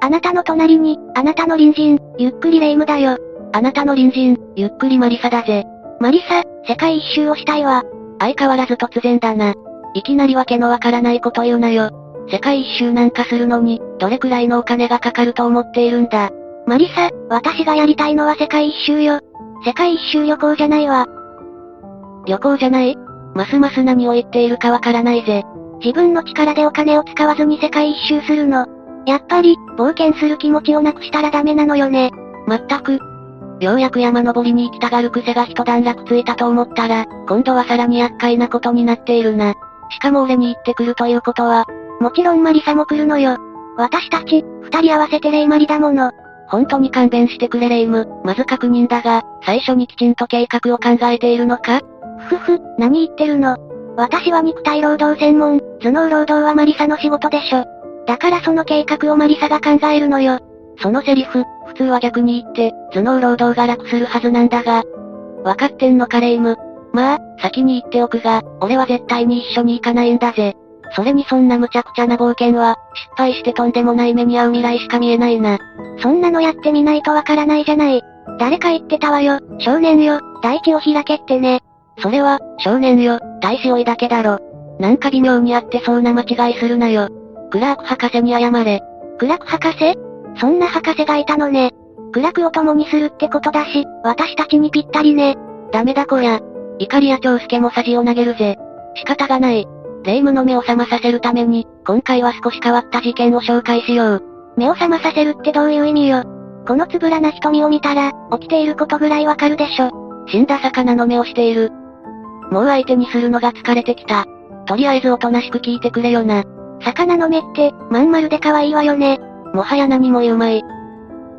あなたの隣に、あなたの隣人、ゆっくりレ夢ムだよ。あなたの隣人、ゆっくりマリサだぜ。マリサ、世界一周をしたいわ。相変わらず突然だな。いきなりわけのわからないこと言うなよ。世界一周なんかするのに、どれくらいのお金がかかると思っているんだ。マリサ、私がやりたいのは世界一周よ。世界一周旅行じゃないわ。旅行じゃない？ますます何を言っているかわからないぜ。自分の力でお金を使わずに世界一周するの。やっぱり、冒険する気持ちをなくしたらダメなのよね。まったく。ようやく山登りに行きたがる癖が一段落ついたと思ったら、今度はさらに厄介なことになっているな。しかも俺に行ってくるということは、もちろんマリサも来るのよ。私たち、二人合わせてレイマリだもの。本当に勘弁してくれレイム、まず確認だが、最初にきちんと計画を考えているのか？ふふ、何言ってるの？私は肉体労働専門、頭脳労働はマリサの仕事でしょ。だからその計画をマリサが考えるのよ。そのセリフ、普通は逆に言って、頭脳労働が楽するはずなんだが。わかってんのかレイム。まあ、先に言っておくが、俺は絶対に一緒に行かないんだぜ。それにそんな無茶苦茶な冒険は、失敗してとんでもない目に遭う未来しか見えないな。そんなのやってみないとわからないじゃない。誰か言ってたわよ、少年よ、大地を開けってね。それは、少年よ、大志追いだけだろ。なんか微妙にあってそうな間違いするなよ。クラーク博士に謝れ。クラーク博士？そんな博士がいたのね。クラクを共にするってことだし、私たちにぴったりね。ダメだこりゃ。怒りや長介も恥を投げるぜ。仕方がない。霊夢の目を覚まさせるために、今回は少し変わった事件を紹介しよう。目を覚まさせるってどういう意味よ。このつぶらな瞳を見たら、起きていることぐらいわかるでしょ。死んだ魚の目をしている。もう相手にするのが疲れてきた。とりあえずおとなしく聞いてくれよな。魚の目って、まん丸で可愛いわよね。もはや何も言うまい。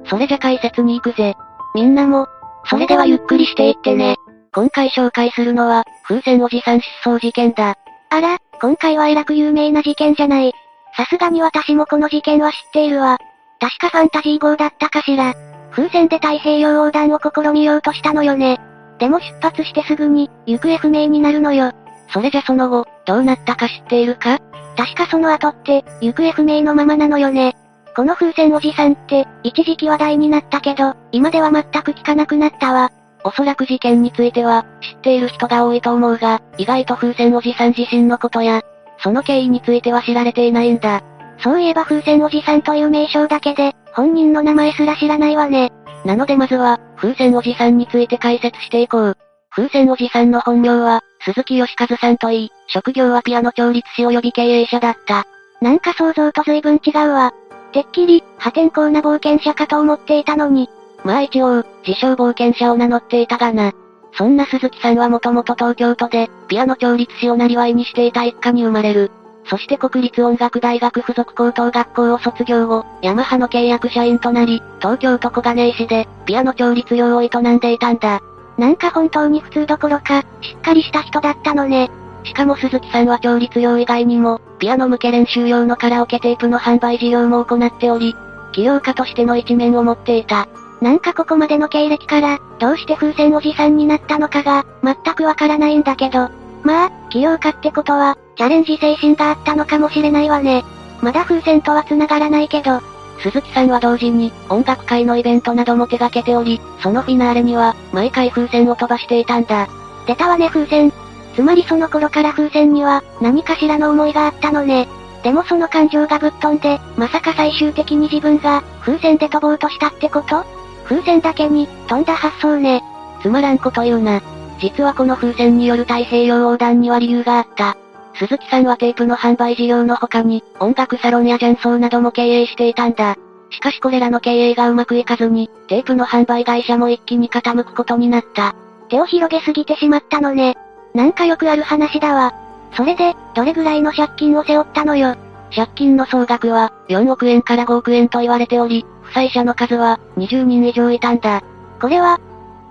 それじゃ解説に行くぜ。みんなも、それではゆっくりしていってね。今回紹介するのは、風船おじさん失踪事件だ。あら、今回はえらく有名な事件じゃない。さすがに私もこの事件は知っているわ。確かファンタジー号だったかしら。風船で太平洋横断を試みようとしたのよね。でも出発してすぐに、行方不明になるのよ。それじゃその後、どうなったか知っているか？確かその後って、行方不明のままなのよね。この風船おじさんって、一時期話題になったけど、今では全く聞かなくなったわ。おそらく事件については、知っている人が多いと思うが、意外と風船おじさん自身のことや、その経緯については知られていないんだ。そういえば風船おじさんという名称だけで、本人の名前すら知らないわね。なのでまずは、風船おじさんについて解説していこう。風船おじさんの本名は、鈴木義和さんといい、職業はピアノ調律師及び経営者だった。なんか想像と随分違うわ。てっきり、破天荒な冒険者かと思っていたのに。まあ一応、自称冒険者を名乗っていたがな。そんな鈴木さんはもともと東京都で、ピアノ調律師をなりわいにしていた一家に生まれる。そして国立音楽大学附属高等学校を卒業後、ヤマハの契約社員となり、東京都小金井市で、ピアノ調律業を営んでいたんだ。なんか本当に普通どころか、しっかりした人だったのね。しかも鈴木さんは調律用以外にも、ピアノ向け練習用のカラオケテープの販売事業も行っており、起業家としての一面を持っていた。なんかここまでの経歴から、どうして風船おじさんになったのかが、全くわからないんだけど。まあ、起業家ってことは、チャレンジ精神があったのかもしれないわね。まだ風船とは繋がらないけど、鈴木さんは同時に、音楽界のイベントなども手掛けており、そのフィナーレには、毎回風船を飛ばしていたんだ。出たわね風船。つまりその頃から風船には、何かしらの思いがあったのね。でもその感情がぶっ飛んで、まさか最終的に自分が、風船で飛ぼうとしたってこと？風船だけに、飛んだ発想ね。つまらんこと言うな。実はこの風船による太平洋横断には理由があった。鈴木さんはテープの販売事業の他に、音楽サロンや雀荘なども経営していたんだ。しかしこれらの経営がうまくいかずに、テープの販売会社も一気に傾くことになった。手を広げすぎてしまったのね。なんかよくある話だわ。それで、どれぐらいの借金を背負ったのよ。借金の総額は4億円から5億円と言われており、負債者の数は20人以上いたんだ。これは、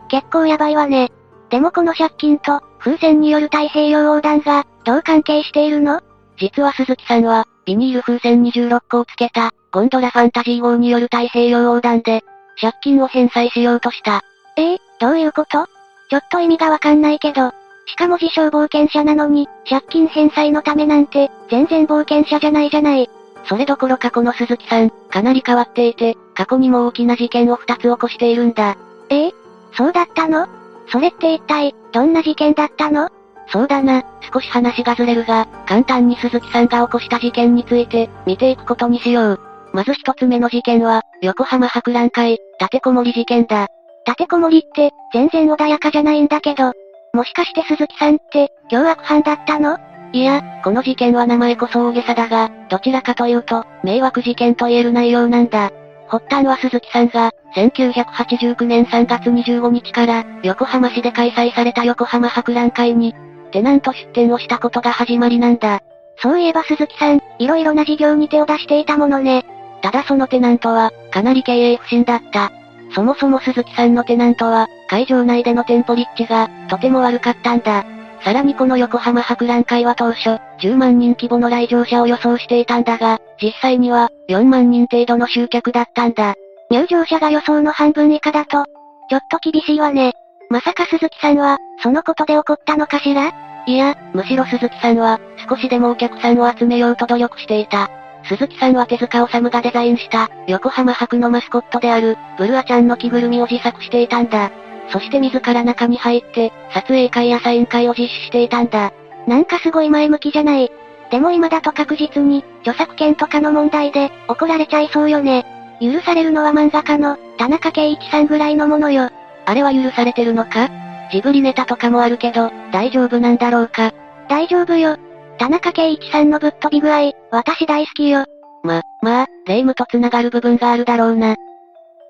結構やばいわね。でもこの借金と、風船による太平洋横断が、どう関係しているの？実は鈴木さんは、ビニール風船26個をつけた、ゴンドラファンタジー号による太平洋横断で、借金を返済しようとした。ええー、どういうこと？ちょっと意味がわかんないけど、しかも自称冒険者なのに、借金返済のためなんて、全然冒険者じゃないじゃない。それどころかこの鈴木さん、かなり変わっていて、過去にも大きな事件を2つ起こしているんだ。ええそうだったの？それって一体、どんな事件だったの？そうだな、少し話がずれるが、簡単に鈴木さんが起こした事件について、見ていくことにしよう。まず一つ目の事件は、横浜博覧会、立てこもり事件だ。立てこもりって、全然穏やかじゃないんだけど、もしかして鈴木さんって、凶悪犯だったの？いや、この事件は名前こそ大げさだが、どちらかというと、迷惑事件と言える内容なんだ。発端は鈴木さんが、1989年3月25日から、横浜市で開催された横浜博覧会に、テナント出店をしたことが始まりなんだ。そういえば鈴木さん、いろいろな事業に手を出していたものね。ただそのテナントは、かなり経営不振だった。そもそも鈴木さんのテナントは、会場内での店舗立地が、とても悪かったんだ。さらにこの横浜博覧会は当初、10万人規模の来場者を予想していたんだが、実際には、4万人程度の集客だったんだ。入場者が予想の半分以下だと、ちょっと厳しいわね。まさか鈴木さんは、そのことで怒ったのかしら？いや、むしろ鈴木さんは、少しでもお客さんを集めようと努力していた。鈴木さんは手塚治虫がデザインした、横浜博のマスコットである、ブルアちゃんの着ぐるみを自作していたんだ。そして自ら中に入って、撮影会やサイン会を実施していたんだ。なんかすごい前向きじゃない。でも今だと確実に、著作権とかの問題で、怒られちゃいそうよね。許されるのは漫画家の、田中圭一さんぐらいのものよ。あれは許されてるのか？ジブリネタとかもあるけど、大丈夫なんだろうか？大丈夫よ。田中圭一さんのぶっ飛び具合、私大好きよ。ま、まあ、霊夢と繋がる部分があるだろうな。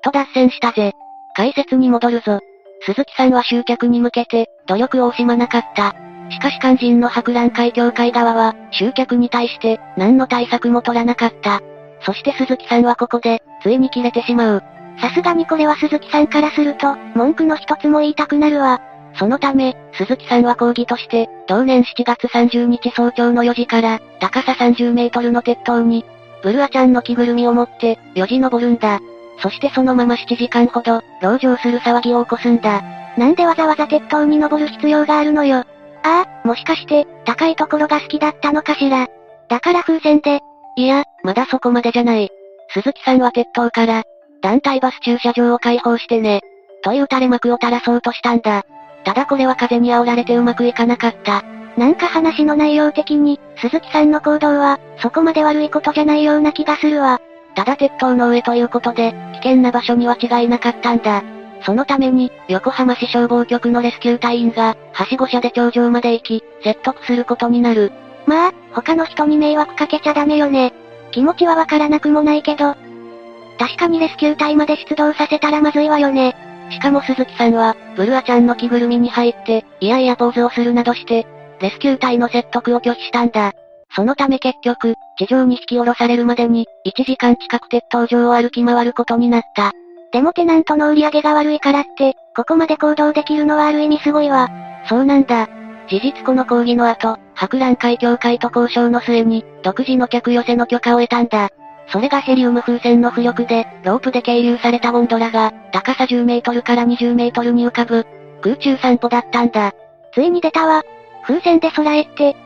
と脱線したぜ。解説に戻るぞ。鈴木さんは集客に向けて、努力を惜しまなかった。しかし肝心の博覧会協会側は、集客に対して、何の対策も取らなかった。そして鈴木さんはここで、ついに切れてしまう。さすがにこれは鈴木さんからすると、文句の一つも言いたくなるわ。そのため、鈴木さんは抗議として、同年7月30日早朝の4時から、高さ30メートルの鉄塔に、ブルアちゃんの着ぐるみを持って、4時登るんだ。そしてそのまま7時間ほど、籠城する騒ぎを起こすんだ。なんでわざわざ鉄塔に登る必要があるのよ。ああ、もしかして、高いところが好きだったのかしら。だから風船で。いや、まだそこまでじゃない。鈴木さんは鉄塔から、団体バス駐車場を開放してね。という垂れ幕を垂らそうとしたんだ。ただこれは風に煽られてうまくいかなかった。なんか話の内容的に、鈴木さんの行動は、そこまで悪いことじゃないような気がするわ。ただ鉄塔の上ということで、危険な場所には違いなかったんだ。そのために、横浜市消防局のレスキュー隊員が、はしご車で頂上まで行き、説得することになる。まあ、他の人に迷惑かけちゃダメよね。気持ちはわからなくもないけど。確かにレスキュー隊まで出動させたらまずいわよね。しかも鈴木さんは、ブルアちゃんの着ぐるみに入って、いやいやポーズをするなどして、レスキュー隊の説得を拒否したんだ。そのため結局、地上に引き下ろされるまでに、1時間近く鉄塔上を歩き回ることになった。でもテナントの売り上げが悪いからって、ここまで行動できるのはある意味すごいわ。そうなんだ。事実この抗議の後、博覧会協会と交渉の末に、独自の客寄せの許可を得たんだ。それがヘリウム風船の浮力で、ロープで係留されたゴンドラが、高さ10メートルから20メートルに浮かぶ、空中散歩だったんだ。ついに出たわ。風船で空へって。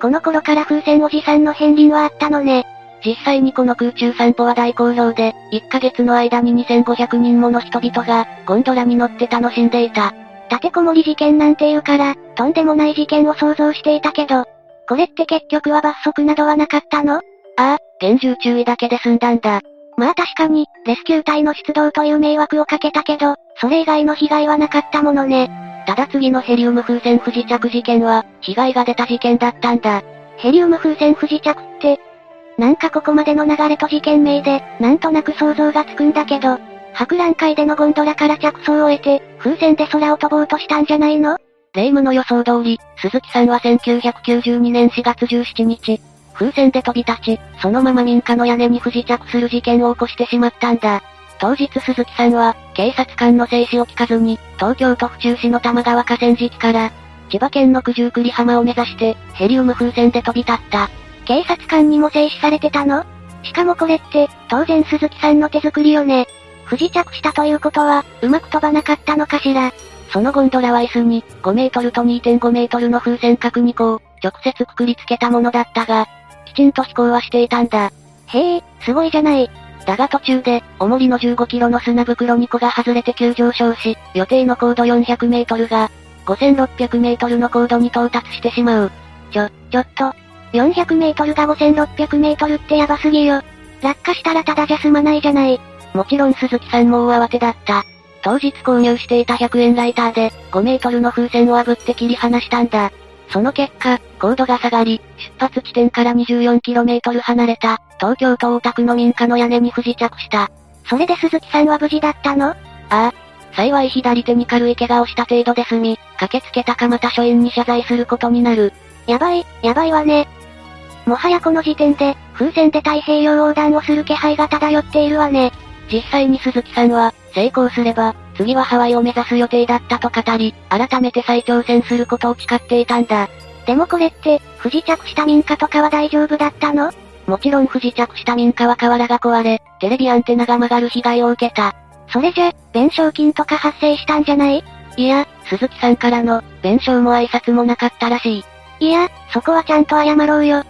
この頃から風船おじさんの片鱗はあったのね。実際にこの空中散歩は大好評で、1ヶ月の間に2500人もの人々が、ゴンドラに乗って楽しんでいた。立てこもり事件なんて言うから、とんでもない事件を想像していたけど、これって結局は罰則などはなかったの？ああ、厳重注意だけで済んだんだ。まあ確かに、レスキュー隊の出動という迷惑をかけたけど、それ以外の被害はなかったものね。ただ次のヘリウム風船不時着事件は、被害が出た事件だったんだ。ヘリウム風船不時着って、なんかここまでの流れと事件名で、なんとなく想像がつくんだけど、博覧会でのゴンドラから着想を得て、風船で空を飛ぼうとしたんじゃないの？霊夢の予想通り、鈴木さんは1992年4月17日、風船で飛び立ち、そのまま民家の屋根に不時着する事件を起こしてしまったんだ。当日鈴木さんは、警察官の静止を聞かずに、東京都府中市の玉川河川敷から、千葉県の九十九里浜を目指して、ヘリウム風船で飛び立った。警察官にも静止されてたの？しかもこれって、当然鈴木さんの手作りよね。不時着したということは、うまく飛ばなかったのかしら？そのゴンドラは椅子に、5メートルと2.5メートルの風船角2個を、直接くくりつけたものだったが、きちんと飛行はしていたんだ。へえ、すごいじゃない。だが途中で、重りの15キロの砂袋2個が外れて急上昇し、予定の高度400メートルが、5600メートルの高度に到達してしまう。ちょ、ちょっと、400メートルが5600メートルってやばすぎよ。落下したらただじゃ済まないじゃない。もちろん鈴木さんも大慌てだった。当日購入していた100円ライターで、5メートルの風船を炙って切り離したんだ。その結果、高度が下がり、出発地点から 24km 離れた、東京都大田区の民家の屋根に不時着した。それで鈴木さんは無事だったの？ああ。幸い左手に軽い怪我をした程度で済み、駆けつけた蒲田署員に謝罪することになる。やばい、やばいわね。もはやこの時点で、風船で太平洋横断をする気配が漂っているわね。実際に鈴木さんは、成功すれば、次はハワイを目指す予定だったと語り、改めて再挑戦することを誓っていたんだ。でもこれって、不時着した民家とかは大丈夫だったの？もちろん不時着した民家は瓦が壊れ、テレビアンテナが曲がる被害を受けた。それじゃ、弁償金とか発生したんじゃない？いや、鈴木さんからの、弁償も挨拶もなかったらしい。いや、そこはちゃんと謝ろうよ。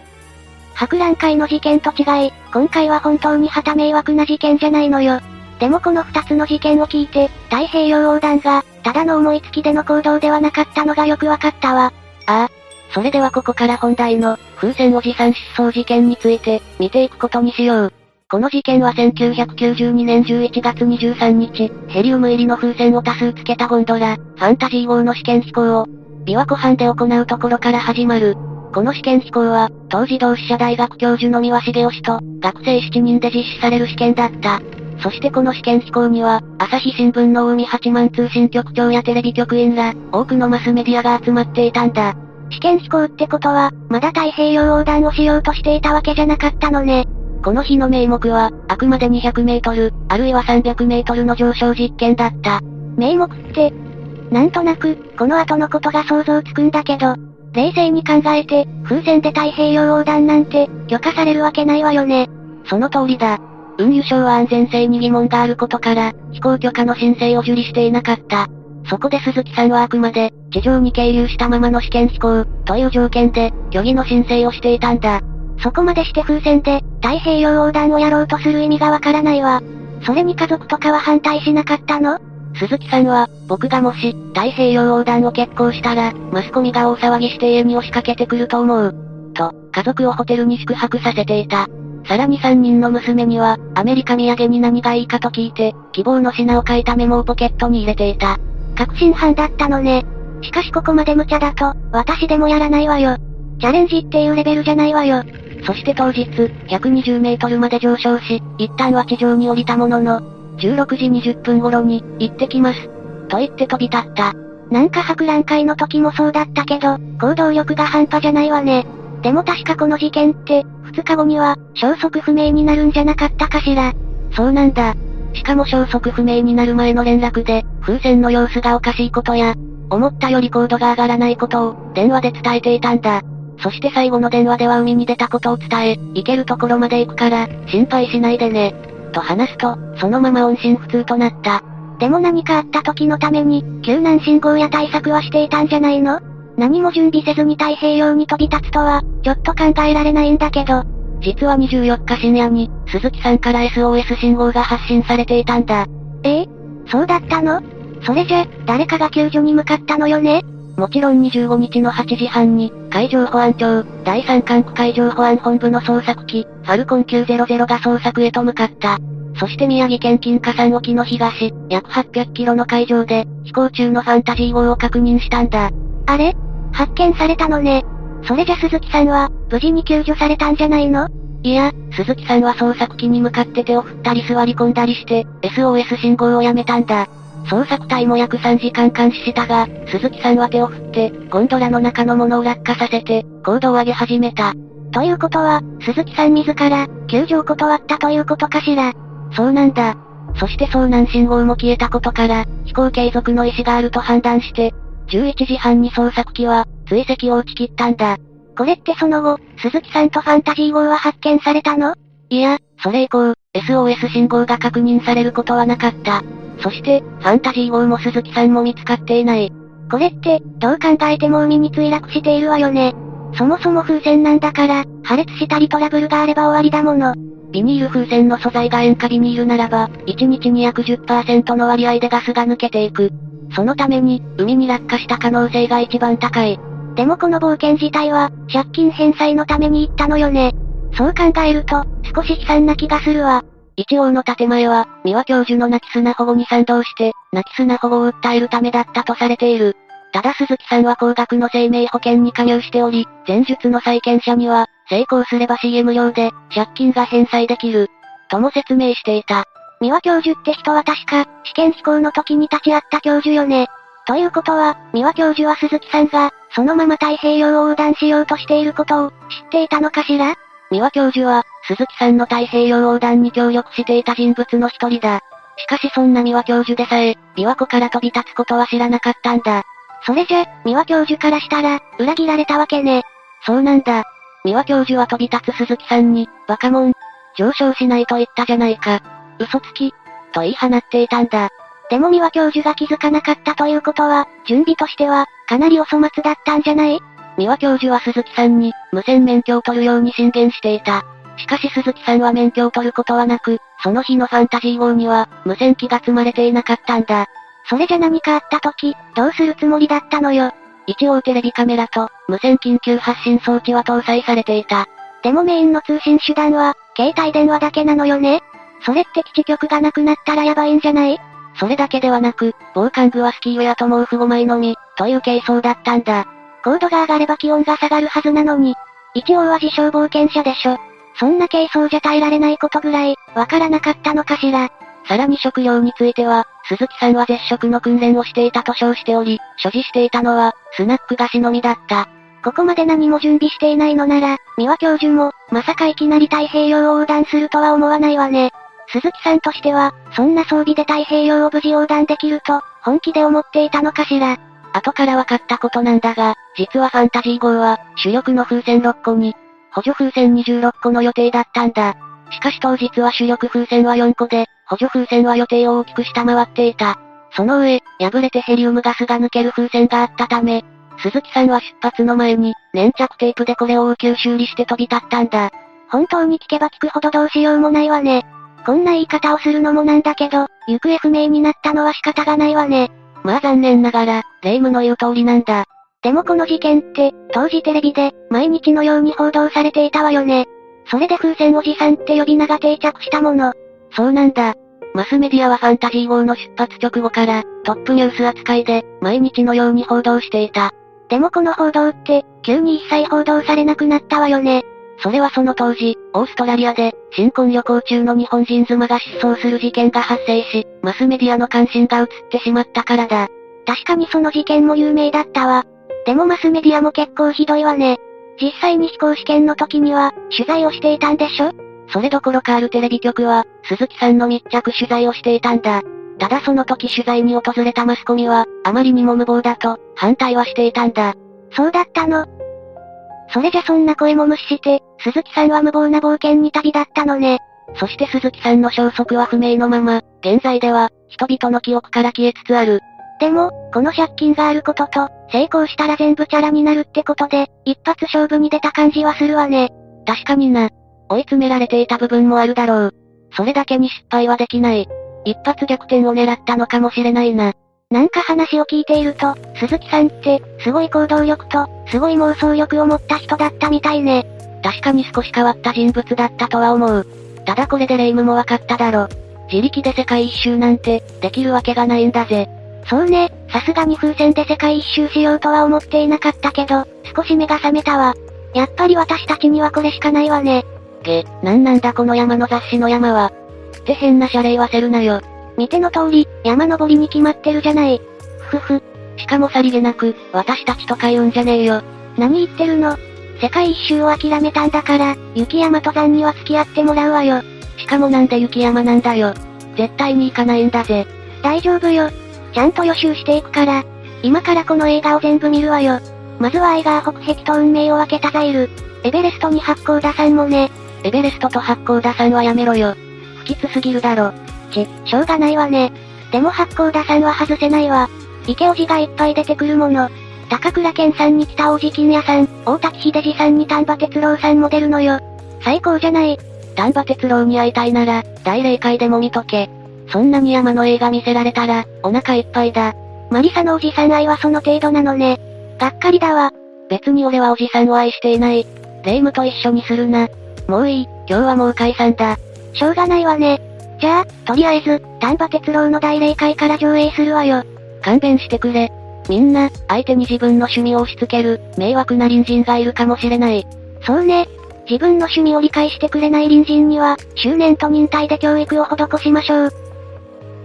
博覧会の事件と違い、今回は本当に旗迷惑な事件じゃないのよ。でもこの二つの事件を聞いて、太平洋横断が、ただの思いつきでの行動ではなかったのがよくわかったわ。ああ。それではここから本題の、風船おじさん失踪事件について、見ていくことにしよう。この事件は1992年11月23日、ヘリウム入りの風船を多数つけたゴンドラ、ファンタジー号の試験飛行を、琵琶湖畔で行うところから始まる。この試験飛行は、当時同志社大学教授の三輪茂雄氏と、学生7人で実施される試験だった。そしてこの試験飛行には、朝日新聞の海八幡通信局長やテレビ局員ら、多くのマスメディアが集まっていたんだ。試験飛行ってことは、まだ太平洋横断をしようとしていたわけじゃなかったのね。この日の名目は、あくまで200メートル、あるいは300メートルの上昇実験だった。名目って、なんとなく、この後のことが想像つくんだけど、冷静に考えて、風船で太平洋横断なんて、許可されるわけないわよね。その通りだ。運輸省は安全性に疑問があることから、飛行許可の申請を受理していなかった。そこで鈴木さんはあくまで、地上に経由したままの試験飛行、という条件で、虚偽の申請をしていたんだ。そこまでして風船で、太平洋横断をやろうとする意味がわからないわ。それに家族とかは反対しなかったの？鈴木さんは、僕がもし、太平洋横断を決行したら、マスコミが大騒ぎして家に押しかけてくると思う。と、家族をホテルに宿泊させていた。さらに3人の娘には、アメリカ土産に何がいいかと聞いて、希望の品を書いたメモをポケットに入れていた。確信犯だったのね。しかしここまで無茶だと、私でもやらないわよ。チャレンジっていうレベルじゃないわよ。そして当日、120メートルまで上昇し、一旦は地上に降りたものの、16時20分頃に、行ってきます。と言って飛び立った。なんか博覧会の時もそうだったけど、行動力が半端じゃないわね。でも確かこの事件って、2日後には、消息不明になるんじゃなかったかしら。そうなんだ。しかも消息不明になる前の連絡で、風船の様子がおかしいことや、思ったより高度が上がらないことを、電話で伝えていたんだ。そして最後の電話では海に出たことを伝え、行けるところまで行くから、心配しないでね。と話すと、そのまま音信不通となった。でも何かあった時のために、救難信号や対策はしていたんじゃないの？何も準備せずに太平洋に飛び立つとは、ちょっと考えられないんだけど。実は24日深夜に、鈴木さんから SOS 信号が発信されていたんだ。ええ？そうだったの？それじゃ、誰かが救助に向かったのよね？もちろん25日の8時半に、海上保安庁、第3管区海上保安本部の捜索機、ファルコン900が捜索へと向かった。そして宮城県金華山沖の東、約800キロの海上で、飛行中のファンタジー号を確認したんだ。あれ？発見されたのね。それじゃ鈴木さんは、無事に救助されたんじゃないの？いや、鈴木さんは捜索機に向かって手を振ったり座り込んだりして、SOS 信号をやめたんだ。捜索隊も約3時間監視したが、鈴木さんは手を振って、ゴンドラの中のものを落下させて、高度を上げ始めた。ということは、鈴木さん自ら、救助を断ったということかしら？そうなんだ。そして遭難信号も消えたことから、飛行継続の意思があると判断して、11時半に捜索機は、追跡を打ち切ったんだ。これってその後、鈴木さんとファンタジー号は発見されたの？いや、それ以降、SOS 信号が確認されることはなかった。そして、ファンタジー号も鈴木さんも見つかっていない。これって、どう考えても海に墜落しているわよね？そもそも風船なんだから、破裂したりトラブルがあれば終わりだもの。ビニール風船の素材が塩化ビニールならば、1日に約10%の割合でガスが抜けていく。そのために、海に落下した可能性が一番高い。でもこの冒険自体は、借金返済のために行ったのよね。そう考えると、少し悲惨な気がするわ。一応の建前は、三輪教授の泣き砂保護に賛同して、泣き砂保護を訴えるためだったとされている。ただ鈴木さんは高額の生命保険に加入しており、前述の債権者には、成功すれば CM 料で、借金が返済できる。とも説明していた。三輪教授って人は確か、試験飛行の時に立ち会った教授よね。ということは、三輪教授は鈴木さんが、そのまま太平洋を横断しようとしていることを、知っていたのかしら？三輪教授は、鈴木さんの太平洋横断に協力していた人物の一人だ。しかしそんな三輪教授でさえ、琵琶湖から飛び立つことは知らなかったんだ。それじゃ、三輪教授からしたら、裏切られたわけね。そうなんだ。三輪教授は飛び立つ鈴木さんに、バカモン、上昇しないと言ったじゃないか。嘘つき、と言い放っていたんだ。でも三輪教授が気づかなかったということは、準備としては、かなりお粗末だったんじゃない？三輪教授は鈴木さんに、無線免許を取るように進言していた。しかし鈴木さんは免許を取ることはなく、その日のファンタジー号には、無線機が積まれていなかったんだ。それじゃ何かあった時、どうするつもりだったのよ？一応テレビカメラと、無線緊急発信装置は搭載されていた。でもメインの通信手段は、携帯電話だけなのよね？それって基地局がなくなったらやばいんじゃない？それだけではなく、防寒具はスキーウェアと毛布5枚のみ、という軽装だったんだ。高度が上がれば気温が下がるはずなのに。一応は自称冒険者でしょ。そんな軽装じゃ耐えられないことぐらい、わからなかったのかしら。さらに食料については、鈴木さんは絶食の訓練をしていたと称しており、所持していたのは、スナック菓子のみだった。ここまで何も準備していないのなら、三輪教授も、まさかいきなり太平洋を横断するとは思わないわね。鈴木さんとしては、そんな装備で太平洋を無事横断できると、本気で思っていたのかしら。後から分かったことなんだが、実はファンタジー号は、主力の風船6個に、補助風船26個の予定だったんだ。しかし当日は主力風船は4個で、補助風船は予定を大きく下回っていた。その上、破れてヘリウムガスが抜ける風船があったため、鈴木さんは出発の前に、粘着テープでこれを応急修理して飛び立ったんだ。本当に聞けば聞くほどどうしようもないわね。こんな言い方をするのもなんだけど、行方不明になったのは仕方がないわね。まあ残念ながら、霊夢の言う通りなんだ。でもこの事件って、当時テレビで、毎日のように報道されていたわよね。それで風船おじさんって呼び名が定着したもの。そうなんだ。マスメディアはファンタジー号の出発直後から、トップニュース扱いで、毎日のように報道していた。でもこの報道って、急に一切報道されなくなったわよね。それはその当時、オーストラリアで、新婚旅行中の日本人妻が失踪する事件が発生し、マスメディアの関心が移ってしまったからだ。確かにその事件も有名だったわ。でもマスメディアも結構ひどいわね。実際に飛行試験の時には、取材をしていたんでしょ？それどころかあるテレビ局は、鈴木さんの密着取材をしていたんだ。ただその時取材に訪れたマスコミは、あまりにも無謀だと、反対はしていたんだ。そうだったの。それじゃそんな声も無視して、鈴木さんは無謀な冒険に旅立ったのね。そして鈴木さんの消息は不明のまま、現在では、人々の記憶から消えつつある。でも、この借金があることと、成功したら全部チャラになるってことで、一発勝負に出た感じはするわね。確かにな。追い詰められていた部分もあるだろう。それだけに失敗はできない。一発逆転を狙ったのかもしれないな。なんか話を聞いていると、鈴木さんって、すごい行動力と、すごい妄想力を持った人だったみたいね。確かに少し変わった人物だったとは思う。ただこれで霊夢も分かっただろ。自力で世界一周なんて、できるわけがないんだぜ。そうね、さすがに風船で世界一周しようとは思っていなかったけど、少し目が覚めたわ。やっぱり私たちにはこれしかないわね。げ、なんなんだこの山の雑誌の山は。って変な謝礼はせるなよ。見ての通り、山登りに決まってるじゃない。ふふ。しかもさりげなく、私たちとか言うんじゃねえよ。何言ってるの？世界一周を諦めたんだから、雪山登山には付き合ってもらうわよ。しかもなんで雪山なんだよ。絶対に行かないんだぜ。大丈夫よ。ちゃんと予習していくから。今からこの映画を全部見るわよ。まずはアイガー北壁と運命を分けたザイル。エベレストに八甲田さんもね。エベレストと八甲田さんはやめろよ。不吉すぎるだろ。ち、しょうがないわね。でも八甲田さんは外せないわ。池叔父がいっぱい出てくるもの。高倉健さんに北王子金也さん、大滝秀治さんに丹波哲郎さんも出るのよ。最高じゃない。丹波哲郎に会いたいなら、大霊界でも見とけ。そんなに山の映画見せられたら、お腹いっぱいだ。マリサのおじさん愛はその程度なのね。がっかりだわ。別に俺はおじさんを愛していない。霊夢と一緒にするな。もういい、今日はもう解散だ。しょうがないわね。じゃあ、とりあえず、丹波哲郎の大霊界から上映するわよ。勘弁してくれ。みんな、相手に自分の趣味を押し付ける、迷惑な隣人がいるかもしれない。そうね。自分の趣味を理解してくれない隣人には、執念と忍耐で教育を施しましょう。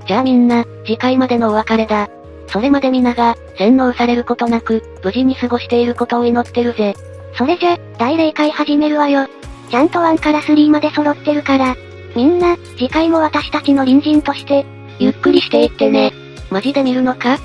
じゃあみんな、次回までのお別れだ。それまで皆が、洗脳されることなく、無事に過ごしていることを祈ってるぜ。それじゃ、大霊界始めるわよ。ちゃんと1から3まで揃ってるから。みんな、次回も私たちの隣人として、ゆっくりしていってね。マジで見るのか？